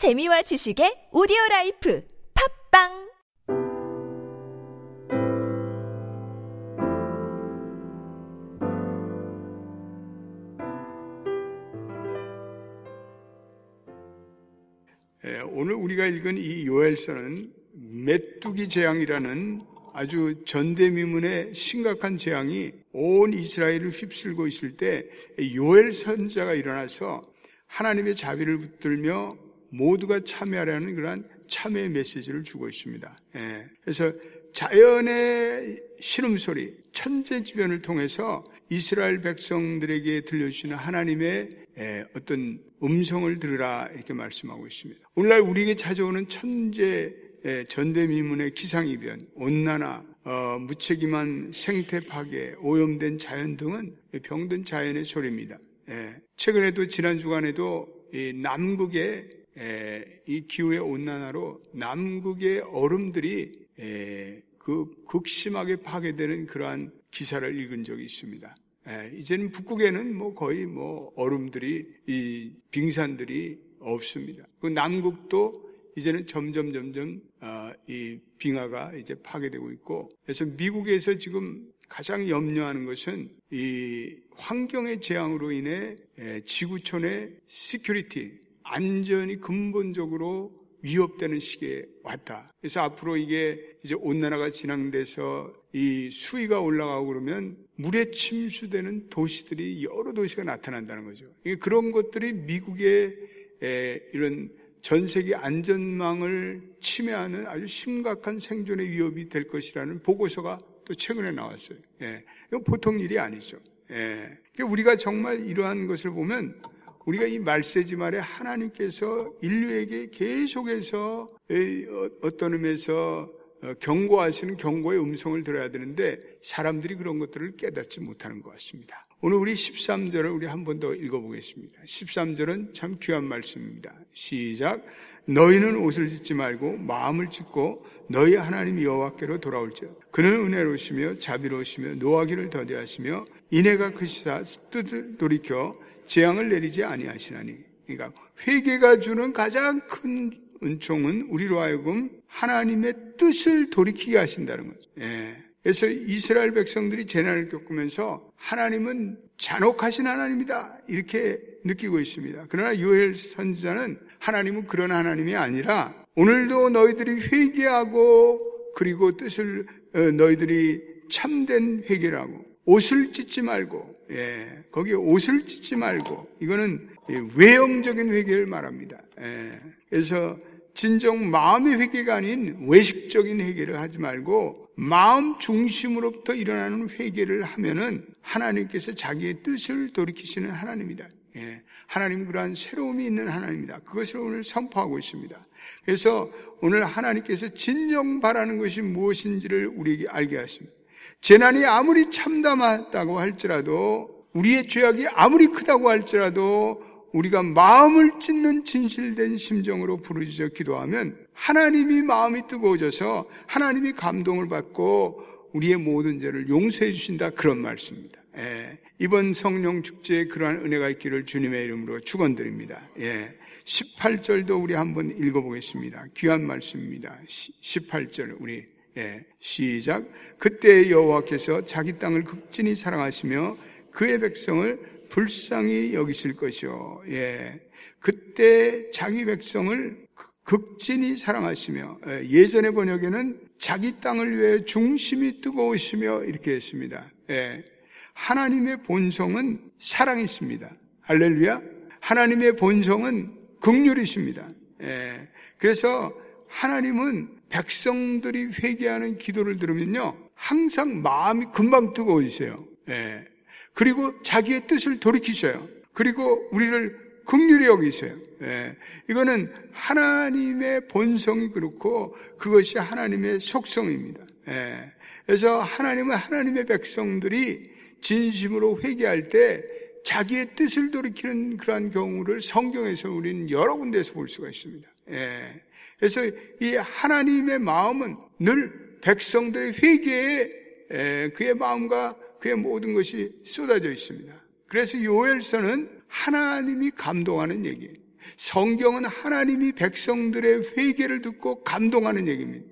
재미와 지식의 오디오 life 팟빵! 예, 오늘 우리가 읽은 이 요엘서는 메뚜기 재앙이라는 아주 전대미문의 심각한 재앙이 온 이스라엘을 휩쓸고 있을 때 요엘 선자가 일어나서 하나님의 자비를 붙들며 모두가 참여하라는 그러한 참여의 메시지를 주고 있습니다. 예, 그래서 자연의 신음소리, 천재지변을 통해서 이스라엘 백성들에게 들려주시는 하나님의 예, 어떤 음성을 들으라 이렇게 말씀하고 있습니다. 오늘날 우리에게 찾아오는 천재 예, 전대미문의 기상이변, 온난화, 어, 무책임한 생태 파괴, 오염된 자연 등은 병든 자연의 소리입니다. 예, 최근에도 지난 주간에도 이 남극의 에, 이 기후의 온난화로 남극의 얼음들이 에, 그 극심하게 파괴되는 그러한 기사를 읽은 적이 있습니다. 에, 이제는 북극에는 뭐 거의 뭐 얼음들이 이 빙산들이 없습니다. 그 남극도 이제는 점점 점점 어, 이 빙하가 이제 파괴되고 있고 그래서 미국에서 지금 가장 염려하는 것은 이 환경의 재앙으로 인해 지구촌의 security 안전이 근본적으로 위협되는 시기에 왔다. 그래서 앞으로 이게 이제 온난화가 진행돼서 이 수위가 올라가고 그러면 물에 침수되는 도시들이 여러 도시가 나타난다는 거죠. 그런 것들이 미국의 이런 전 세계 안전망을 침해하는 아주 심각한 생존의 위협이 될 것이라는 보고서가 또 최근에 나왔어요. 예. 보통 일이 아니죠. 예. 우리가 정말 이러한 것을 보면 우리가 이 말세지 말에 하나님께서 인류에게 계속해서 어, 어떤 의미에서 어, 경고하시는 경고의 음성을 들어야 되는데 사람들이 그런 것들을 깨닫지 못하는 것 같습니다. 오늘 우리 13절을 우리 한 번 더 읽어보겠습니다. 13절은 참 귀한 말씀입니다. 시작. 너희는 옷을 짓지 말고 마음을 짓고 너희 하나님 여호와께로 돌아올지어 그는 은혜로우시며 자비로우시며 노하기를 더디하시며 인애가 크시사 뜻을 돌이켜 재앙을 내리지 아니하시나니 그러니까 회개가 주는 가장 큰 은총은 우리로 하여금 하나님의 뜻을 돌이키게 하신다는 거죠. 예. 그래서 이스라엘 백성들이 재난을 겪으면서 하나님은 잔혹하신 하나님이다 이렇게 느끼고 있습니다. 그러나 요엘 선지자는 하나님은 그런 하나님이 아니라 오늘도 너희들이 회개하고 그리고 뜻을 어, 너희들이 참된 회개를 하고 옷을 찢지 말고 예, 거기에 옷을 찢지 말고 이거는 외형적인 회개를 말합니다. 예, 그래서 진정 마음의 회개가 아닌 외식적인 회개를 하지 말고 마음 중심으로부터 일어나는 회개를 하면은 하나님께서 자기의 뜻을 돌이키시는 하나님이다. 예, 하나님 그러한 새로움이 있는 하나님이다. 그것을 오늘 선포하고 있습니다. 그래서 오늘 하나님께서 진정 바라는 것이 무엇인지를 우리에게 알게 하십니다. 재난이 아무리 참담하다고 할지라도 우리의 죄악이 아무리 크다고 할지라도 우리가 마음을 찢는 진실된 심정으로 부르짖어 기도하면 하나님이 마음이 뜨거워져서 하나님이 감동을 받고 우리의 모든 죄를 용서해 주신다 그런 말씀입니다. 예, 이번 성령 축제에 그러한 은혜가 있기를 주님의 이름으로 축원드립니다. 예, 18절도 우리 한번 읽어보겠습니다. 귀한 말씀입니다. 18절 우리 예, 시작. 그때 여호와께서 자기 땅을 극진히 사랑하시며 그의 백성을 불쌍히 여기실 것이요. 예. 그때 자기 백성을 극진히 사랑하시며 예, 예전의 번역에는 자기 땅을 위해 중심이 뜨거우시며 이렇게 했습니다. 예. 하나님의 본성은 사랑이십니다. 할렐루야. 하나님의 본성은 극률이십니다. 예. 그래서 하나님은 백성들이 회개하는 기도를 들으면요, 항상 마음이 금방 뜨거워지세요. 예. 그리고 자기의 뜻을 돌이키셔요. 그리고 우리를 극률히 여기세요. 예. 이거는 하나님의 본성이 그렇고 그것이 하나님의 속성입니다. 예. 그래서 하나님은 하나님의 백성들이 진심으로 회개할 때 자기의 뜻을 돌이키는 그러한 경우를 성경에서 우리는 여러 군데에서 볼 수가 있습니다. 예. 그래서 이 하나님의 마음은 늘 백성들의 회개에 그의 마음과 그의 모든 것이 쏟아져 있습니다. 그래서 요엘서는 하나님이 감동하는 얘기, 성경은 하나님이 백성들의 회개를 듣고 감동하는 얘기입니다.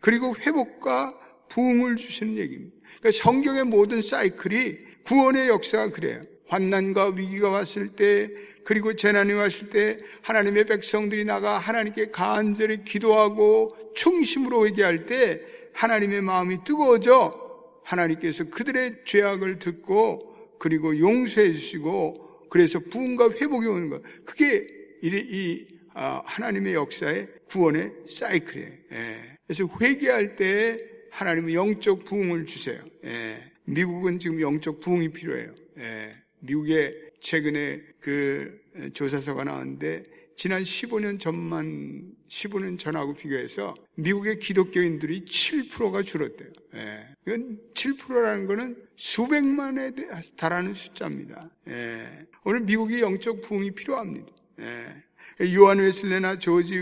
그리고 회복과 부흥을 주시는 얘기입니다. 그러니까 성경의 모든 사이클이 구원의 역사가 그래요. 환난과 위기가 왔을 때 그리고 재난이 왔을 때 하나님의 백성들이 나가 하나님께 간절히 기도하고 충심으로 회개할 때 하나님의 마음이 뜨거워져 하나님께서 그들의 죄악을 듣고 그리고 용서해 주시고 그래서 부흥과 회복이 오는 것. 그게 이, 아, 하나님의 역사의 구원의 사이클이에요. 예. 그래서 회개할 때 하나님은 영적 부흥을 주세요. 예. 미국은 지금 영적 부흥이 필요해요. 예. 미국에 최근에 그 조사서가 나왔는데 지난 15년 전만 15년 전하고 비교해서 미국의 기독교인들이 7%가 줄었대요. 예. 이건 7%라는 거는 수백만에 달하는 숫자입니다. 예. 오늘 미국의 영적 부흥이 필요합니다. 예. 요한 웨슬레나 조지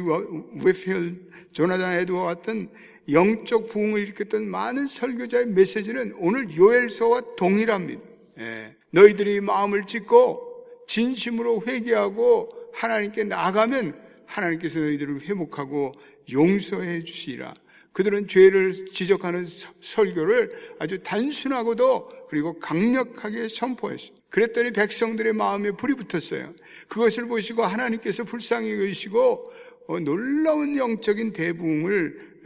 웨필, 조나단 에드와 같은 영적 부흥을 일으켰던 많은 설교자의 메시지는 오늘 요엘서와 동일합니다. 예. 너희들이 마음을 찢고 진심으로 회개하고 하나님께 나가면 하나님께서 너희들을 회복하고 용서해 주시라. 그들은 죄를 지적하는 설교를 아주 단순하고도 그리고 강력하게 선포했어요. 그랬더니 백성들의 마음에 불이 붙었어요. 그것을 보시고 하나님께서 불쌍히 여기시고 어, 놀라운 영적인 대부흥을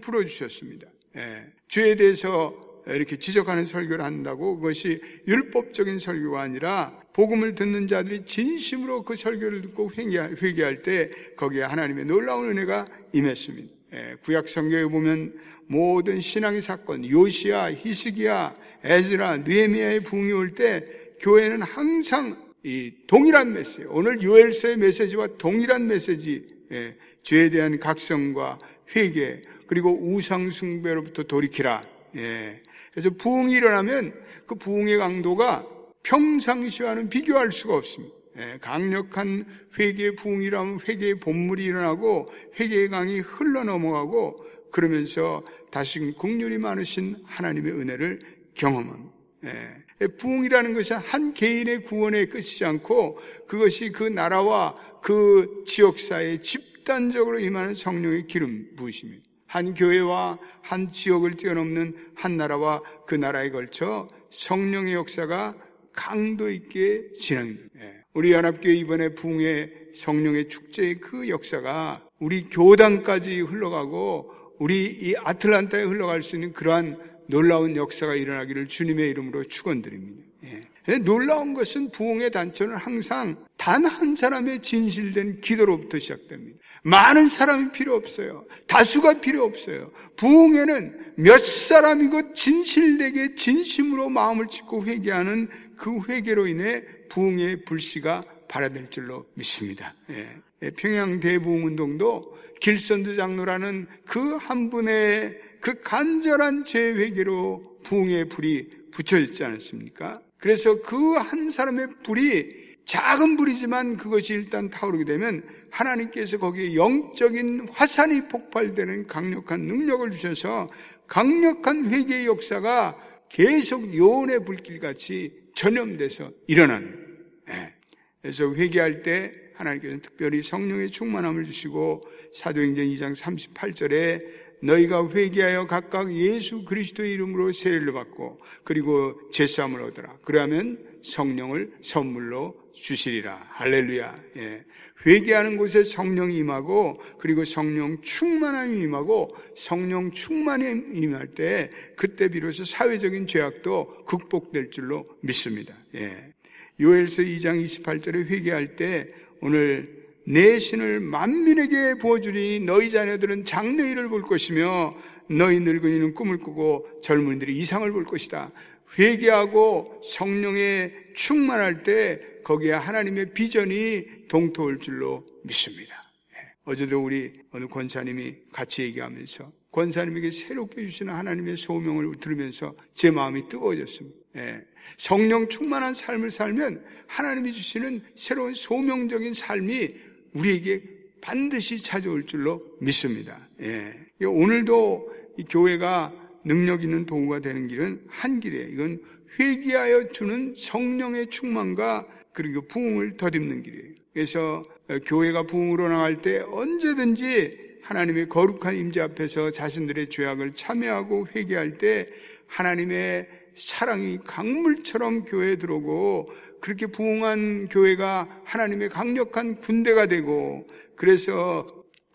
불어주셨습니다. 예. 죄에 대해서 이렇게 지적하는 설교를 한다고 그것이 율법적인 설교가 아니라 복음을 듣는 자들이 진심으로 그 설교를 듣고 회개할, 때 거기에 하나님의 놀라운 은혜가 임했습니다. 예, 구약 성경에 보면 모든 신앙의 사건, 요시야, 히스기야, 에즈라, 느헤미야의 붕이 올 때 교회는 항상 이 동일한 메시지, 오늘 요엘서의 메시지와 동일한 메시지, 예, 죄에 대한 각성과 회개, 그리고 우상 숭배로부터 돌이키라. 예, 그래서 부흥이 일어나면 그 부흥의 강도가 평상시와는 비교할 수가 없습니다. 예, 강력한 회개의 부흥이라면 회개의 본물이 일어나고 회개의 강이 흘러 넘어가고 그러면서 다시 국률이 많으신 하나님의 은혜를 경험합니다. 예, 부흥이라는 것은 한 개인의 구원에 끝이지 않고 그것이 그 나라와 그 지역사회에 집단적으로 임하는 성령의 기름 부으십니다. 한 교회와 한 지역을 뛰어넘는 한 나라와 그 나라에 걸쳐 성령의 역사가 강도 있게 진행됩니다. 예. 우리 연합교회 이번에 붕의 성령의 축제의 그 역사가 우리 교단까지 흘러가고 우리 이 아틀란타에 흘러갈 수 있는 그러한 놀라운 역사가 일어나기를 주님의 이름으로 축원드립니다. 예. 놀라운 것은 부흥의 단초는 항상 단 한 사람의 진실된 기도로부터 시작됩니다. 많은 사람이 필요 없어요. 다수가 필요 없어요. 부흥에는 몇 사람이고 진실되게 진심으로 마음을 찢고 회개하는 그 회개로 인해 부흥의 불씨가 발화될 줄로 믿습니다. 예. 예 평양 대부흥 운동도 길선두 장로라는 그 한 분의 그 간절한 죄 회개로 부흥의 불이 붙여졌지 않았습니까? 그래서 그 한 사람의 불이 작은 불이지만 그것이 일단 타오르게 되면 하나님께서 거기에 영적인 화산이 폭발되는 강력한 능력을 주셔서 강력한 회개의 역사가 계속 요원의 불길같이 전염돼서 일어나는. 네. 그래서 회개할 때 하나님께서는 특별히 성령의 충만함을 주시고 사도행전 2장 38절에 너희가 회개하여 각각 예수 그리스도의 이름으로 세례를 받고 그리고 제사함을 얻어라. 그러면 성령을 선물로 주시리라. 할렐루야. 예. 회개하는 곳에 성령이 임하고 그리고 성령 충만함이 임하고 성령 충만이 임할 때 그때 비로소 사회적인 죄악도 극복될 줄로 믿습니다. 예. 요엘서 2장 28절에 회개할 때 오늘 내 신을 만민에게 부어주니 너희 자녀들은 장래일을 볼 것이며 너희 늙은이는 꿈을 꾸고 젊은이들이 이상을 볼 것이다. 회개하고 성령에 충만할 때 거기에 하나님의 비전이 동토할 줄로 믿습니다. 예. 어제도 우리 어느 권사님이 같이 얘기하면서 권사님에게 새롭게 주시는 하나님의 소명을 들으면서 제 마음이 뜨거워졌습니다. 예. 성령 충만한 삶을 살면 하나님이 주시는 새로운 소명적인 삶이 우리에게 반드시 찾아올 줄로 믿습니다. 예. 오늘도 이 교회가 능력 있는 도구가 되는 길은 한 길이에요. 이건 회개하여 주는 성령의 충만과 그리고 부흥을 더듬는 길이에요. 그래서 교회가 부흥으로 나갈 때 언제든지 하나님의 거룩한 임재 앞에서 자신들의 죄악을 참여하고 회개할 때 하나님의 사랑이 강물처럼 교회에 들어오고 그렇게 부흥한 교회가 하나님의 강력한 군대가 되고 그래서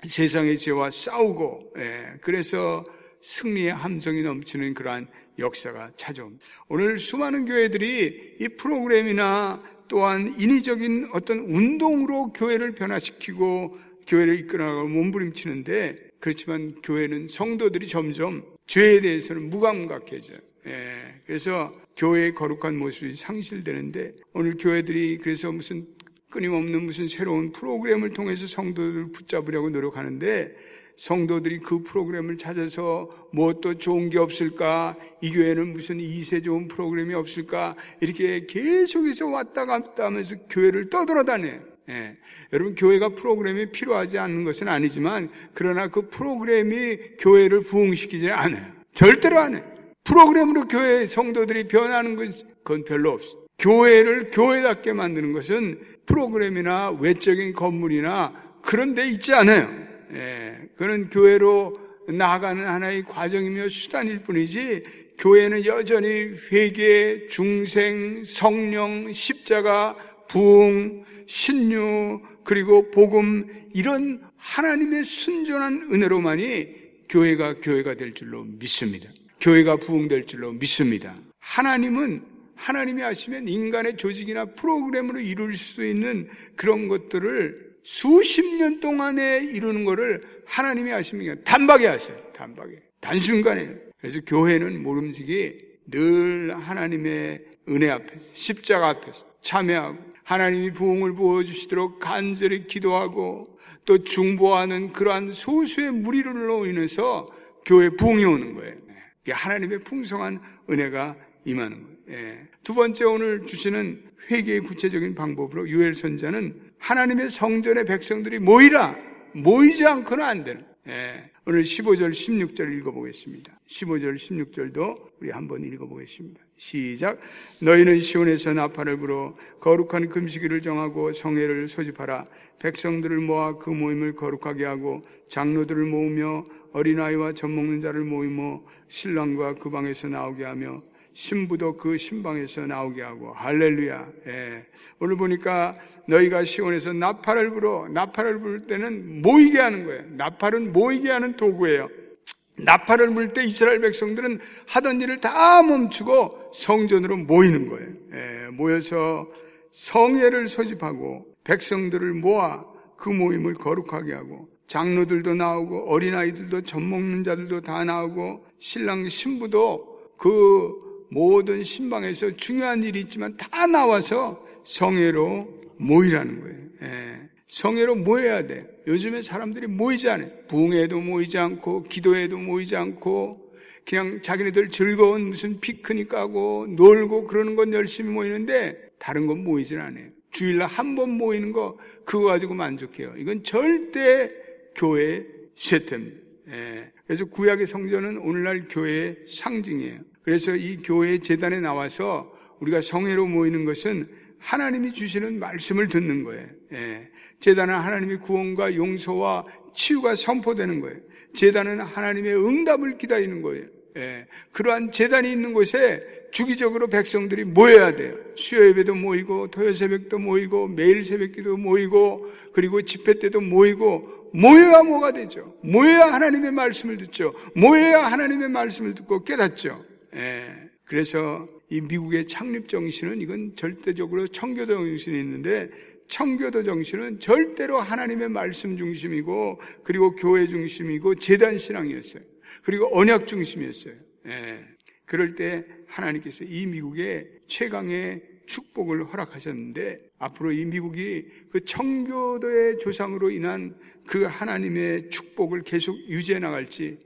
세상의 죄와 싸우고 예, 그래서 승리의 함성이 넘치는 그러한 역사가 찾아옵니다. 오늘 수많은 교회들이 이 프로그램이나 또한 인위적인 어떤 운동으로 교회를 변화시키고 교회를 이끌어가고 몸부림치는데 그렇지만 교회는 성도들이 점점 죄에 대해서는 무감각해져요. 예, 그래서 교회의 거룩한 모습이 상실되는데 오늘 교회들이 그래서 무슨 끊임없는 무슨 새로운 프로그램을 통해서 성도들을 붙잡으려고 노력하는데 성도들이 그 프로그램을 찾아서 뭐 또 좋은 게 없을까? 이 교회는 무슨 이세 좋은 프로그램이 없을까? 이렇게 계속해서 왔다 갔다 하면서 교회를 떠돌아다녀요. 예. 여러분, 교회가 프로그램이 필요하지 않는 것은 아니지만, 그러나 그 프로그램이 교회를 부흥시키지 않아요. 절대로 안 해요. 프로그램으로 교회 성도들이 변하는 건 그건 별로 없어. 교회를 교회답게 만드는 것은 프로그램이나 외적인 건물이나 그런 데 있지 않아요. 예, 그는 교회로 나아가는 하나의 과정이며 수단일 뿐이지 교회는 여전히 회개, 중생, 성령, 십자가, 부흥, 신유, 그리고 복음 이런 하나님의 순전한 은혜로만이 교회가 교회가 될 줄로 믿습니다. 교회가 부흥될 줄로 믿습니다. 하나님은 하나님이 하시면 인간의 조직이나 프로그램으로 이룰 수 있는 그런 것들을 수십 년 동안에 이루는 것을 하나님이 하시면 단박에 하세요. 단박에. 단순간에. 그래서 교회는 모름지기 늘 하나님의 은혜 앞에서, 십자가 앞에서 참여하고 하나님이 부흥을 부어주시도록 간절히 기도하고 또 중보하는 그러한 소수의 무리로 인해서 교회 부흥이 오는 거예요. 하나님의 풍성한 은혜가 임하는 거예요. 예. 두 번째 오늘 주시는 회개의 구체적인 방법으로 유엘 선자는 하나님의 성전의 백성들이 모이라 모이지 않고는 안 되는 예. 오늘 15절 16절 읽어보겠습니다. 15절 16절도 우리 한번 읽어보겠습니다. 시작 너희는 시온에서 나팔을 불어 거룩한 금식일을 정하고 성회를 소집하라 백성들을 모아 그 모임을 거룩하게 하고 장로들을 모으며 어린아이와 젖 먹는 자를 모이며 신랑과 그 방에서 나오게 하며 신부도 그 신방에서 나오게 하고 할렐루야. 예. 오늘 보니까 너희가 시온에서 나팔을 불어 나팔을 부를 때는 모이게 하는 거예요. 나팔은 모이게 하는 도구예요. 나팔을 불 때 이스라엘 백성들은 하던 일을 다 멈추고 성전으로 모이는 거예요. 예. 모여서 성회를 소집하고 백성들을 모아 그 모임을 거룩하게 하고 장로들도 나오고 어린아이들도 젖 먹는 자들도 다 나오고 신랑 신부도 그 모든 신방에서 중요한 일이 있지만 다 나와서 성회로 모이라는 거예요. 예. 성회로 모여야 돼. 요즘에 사람들이 모이지 않아요. 부흥에도 모이지 않고, 기도에도 모이지 않고, 그냥 자기네들 즐거운 무슨 피크닉 가고, 놀고 그러는 건 열심히 모이는데, 다른 건 모이질 않아요. 주일날 한 번 모이는 거, 그거 가지고 만족해요. 이건 절대 교회의 쇠퇴입니다. 예. 그래서 구약의 성전은 오늘날 교회의 상징이에요. 그래서 이 교회 재단에 나와서 우리가 성회로 모이는 것은 하나님이 주시는 말씀을 듣는 거예요. 예. 재단은 하나님의 구원과 용서와 치유가 선포되는 거예요. 재단은 하나님의 응답을 기다리는 거예요. 예. 그러한 재단이 있는 곳에 주기적으로 백성들이 모여야 돼요. 수요 예배도 모이고 토요 새벽도 모이고 매일 새벽기도 모이고 그리고 집회 때도 모이고 모여야 뭐가 되죠. 모여야 하나님의 말씀을 듣죠. 모여야 하나님의 말씀을 듣고 깨닫죠. 예, 그래서 이 미국의 창립 정신은 이건 절대적으로 청교도 정신이 있는데 청교도 정신은 절대로 하나님의 말씀 중심이고 그리고 교회 중심이고 재단 신앙이었어요. 그리고 언약 중심이었어요. 예. 그럴 때 하나님께서 이 미국의 최강의 축복을 허락하셨는데 앞으로 이 미국이 그 청교도의 조상으로 인한 그 하나님의 축복을 계속 유지해 나갈지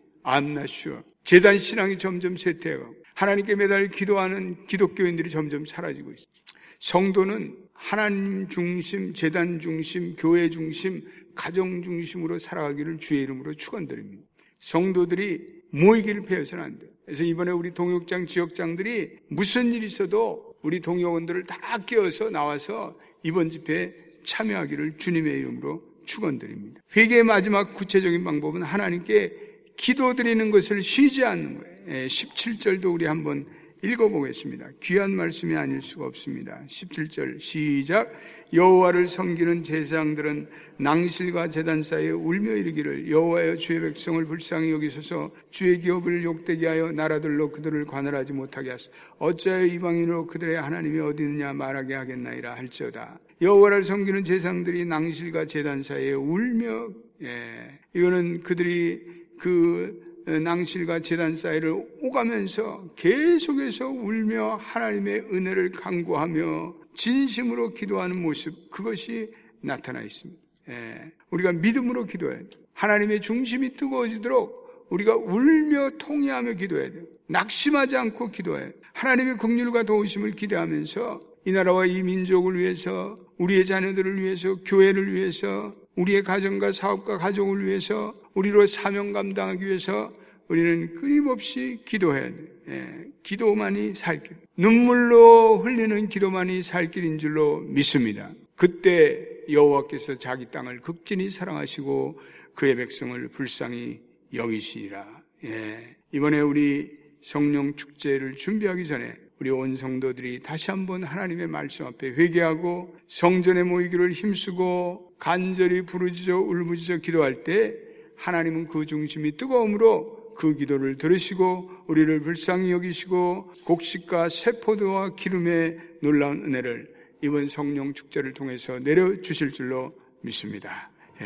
sure. 재단 신앙이 점점 쇠퇴하고 하나님께 매달 기도하는 기독교인들이 점점 사라지고 있습니다. 성도는 하나님 중심, 재단 중심, 교회 중심, 가정 중심으로 살아가기를 주의 이름으로 축원드립니다. 성도들이 모이기를 배워서는 안 돼요. 그래서 이번에 우리 동역장, 지역장들이 무슨 일이 있어도 우리 동역원들을 다 깨워서 나와서 이번 집회에 참여하기를 주님의 이름으로 축원드립니다. 회개의 마지막 구체적인 방법은 하나님께 기도드리는 것을 쉬지 않는 거예요. 17절도 예, 우리 한번 읽어보겠습니다. 귀한 말씀이 아닐 수가 없습니다. 17절 시작. 여호와를 섬기는 제사장들은 낭실과 제단 사이에 울며 이르기를 여호와여 주의 백성을 불쌍히 여기소서. 주의 기업을 욕되게 하여 나라들로 그들을 관할하지 못하게 하소서. 어찌하여 이방인으로 그들의 하나님이 어디 있느냐 말하게 하겠나이라 할지어다. 여호와를 섬기는 제사장들이 낭실과 제단 사이에 울며 예, 이거는 그들이 그 낭실과 재단 사이를 오가면서 계속해서 울며 하나님의 은혜를 간구하며 진심으로 기도하는 모습 그것이 나타나 있습니다. 예, 우리가 믿음으로 기도해야 돼. 하나님의 중심이 뜨거워지도록 우리가 울며 통회하며 기도해야 돼요. 낙심하지 않고 기도해야 돼요. 하나님의 긍휼과 도우심을 기대하면서 이 나라와 이 민족을 위해서 우리의 자녀들을 위해서 교회를 위해서 우리의 가정과 사업과 가족을 위해서 우리로 사명 감당하기 위해서 우리는 끊임없이 기도해야 돼. 예, 기도만이 살 길. 눈물로 흘리는 기도만이 살 길인 줄로 믿습니다. 그때 여호와께서 자기 땅을 극진히 사랑하시고 그의 백성을 불쌍히 여기시리라. 예, 이번에 우리 성령 축제를 준비하기 전에 우리 온 성도들이 다시 한번 하나님의 말씀 앞에 회개하고 성전에 모이기를 힘쓰고 간절히 부르짖어 울부짖어 기도할 때 하나님은 그 중심이 뜨거움으로 그 기도를 들으시고 우리를 불쌍히 여기시고 곡식과 세포도와 기름의 놀라운 은혜를 이번 성령 축제를 통해서 내려 주실 줄로 믿습니다. 예.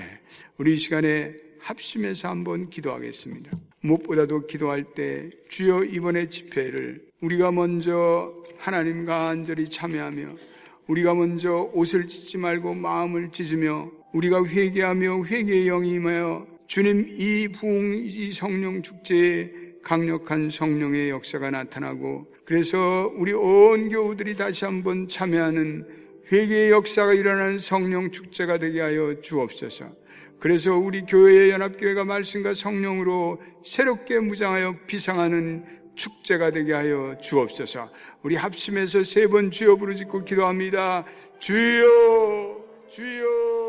우리 이 시간에 합심해서 한번 기도하겠습니다. 무엇보다도 기도할 때 주여 이번의 집회를 우리가 먼저 하나님과 간절히 참여하며 우리가 먼저 옷을 찢지 말고 마음을 찢으며 우리가 회개하며 회개의 영이 임하여 주님 이 부흥 이 성령 축제에 강력한 성령의 역사가 나타나고 그래서 우리 온 교우들이 다시 한번 참여하는 회개의 역사가 일어나는 성령 축제가 되게 하여 주옵소서. 그래서 우리 교회의 연합교회가 말씀과 성령으로 새롭게 무장하여 비상하는 축제가 되게 하여 주옵소서. 우리 합심해서 세 번 주여 부르짖고 기도합니다. 주여, 주여.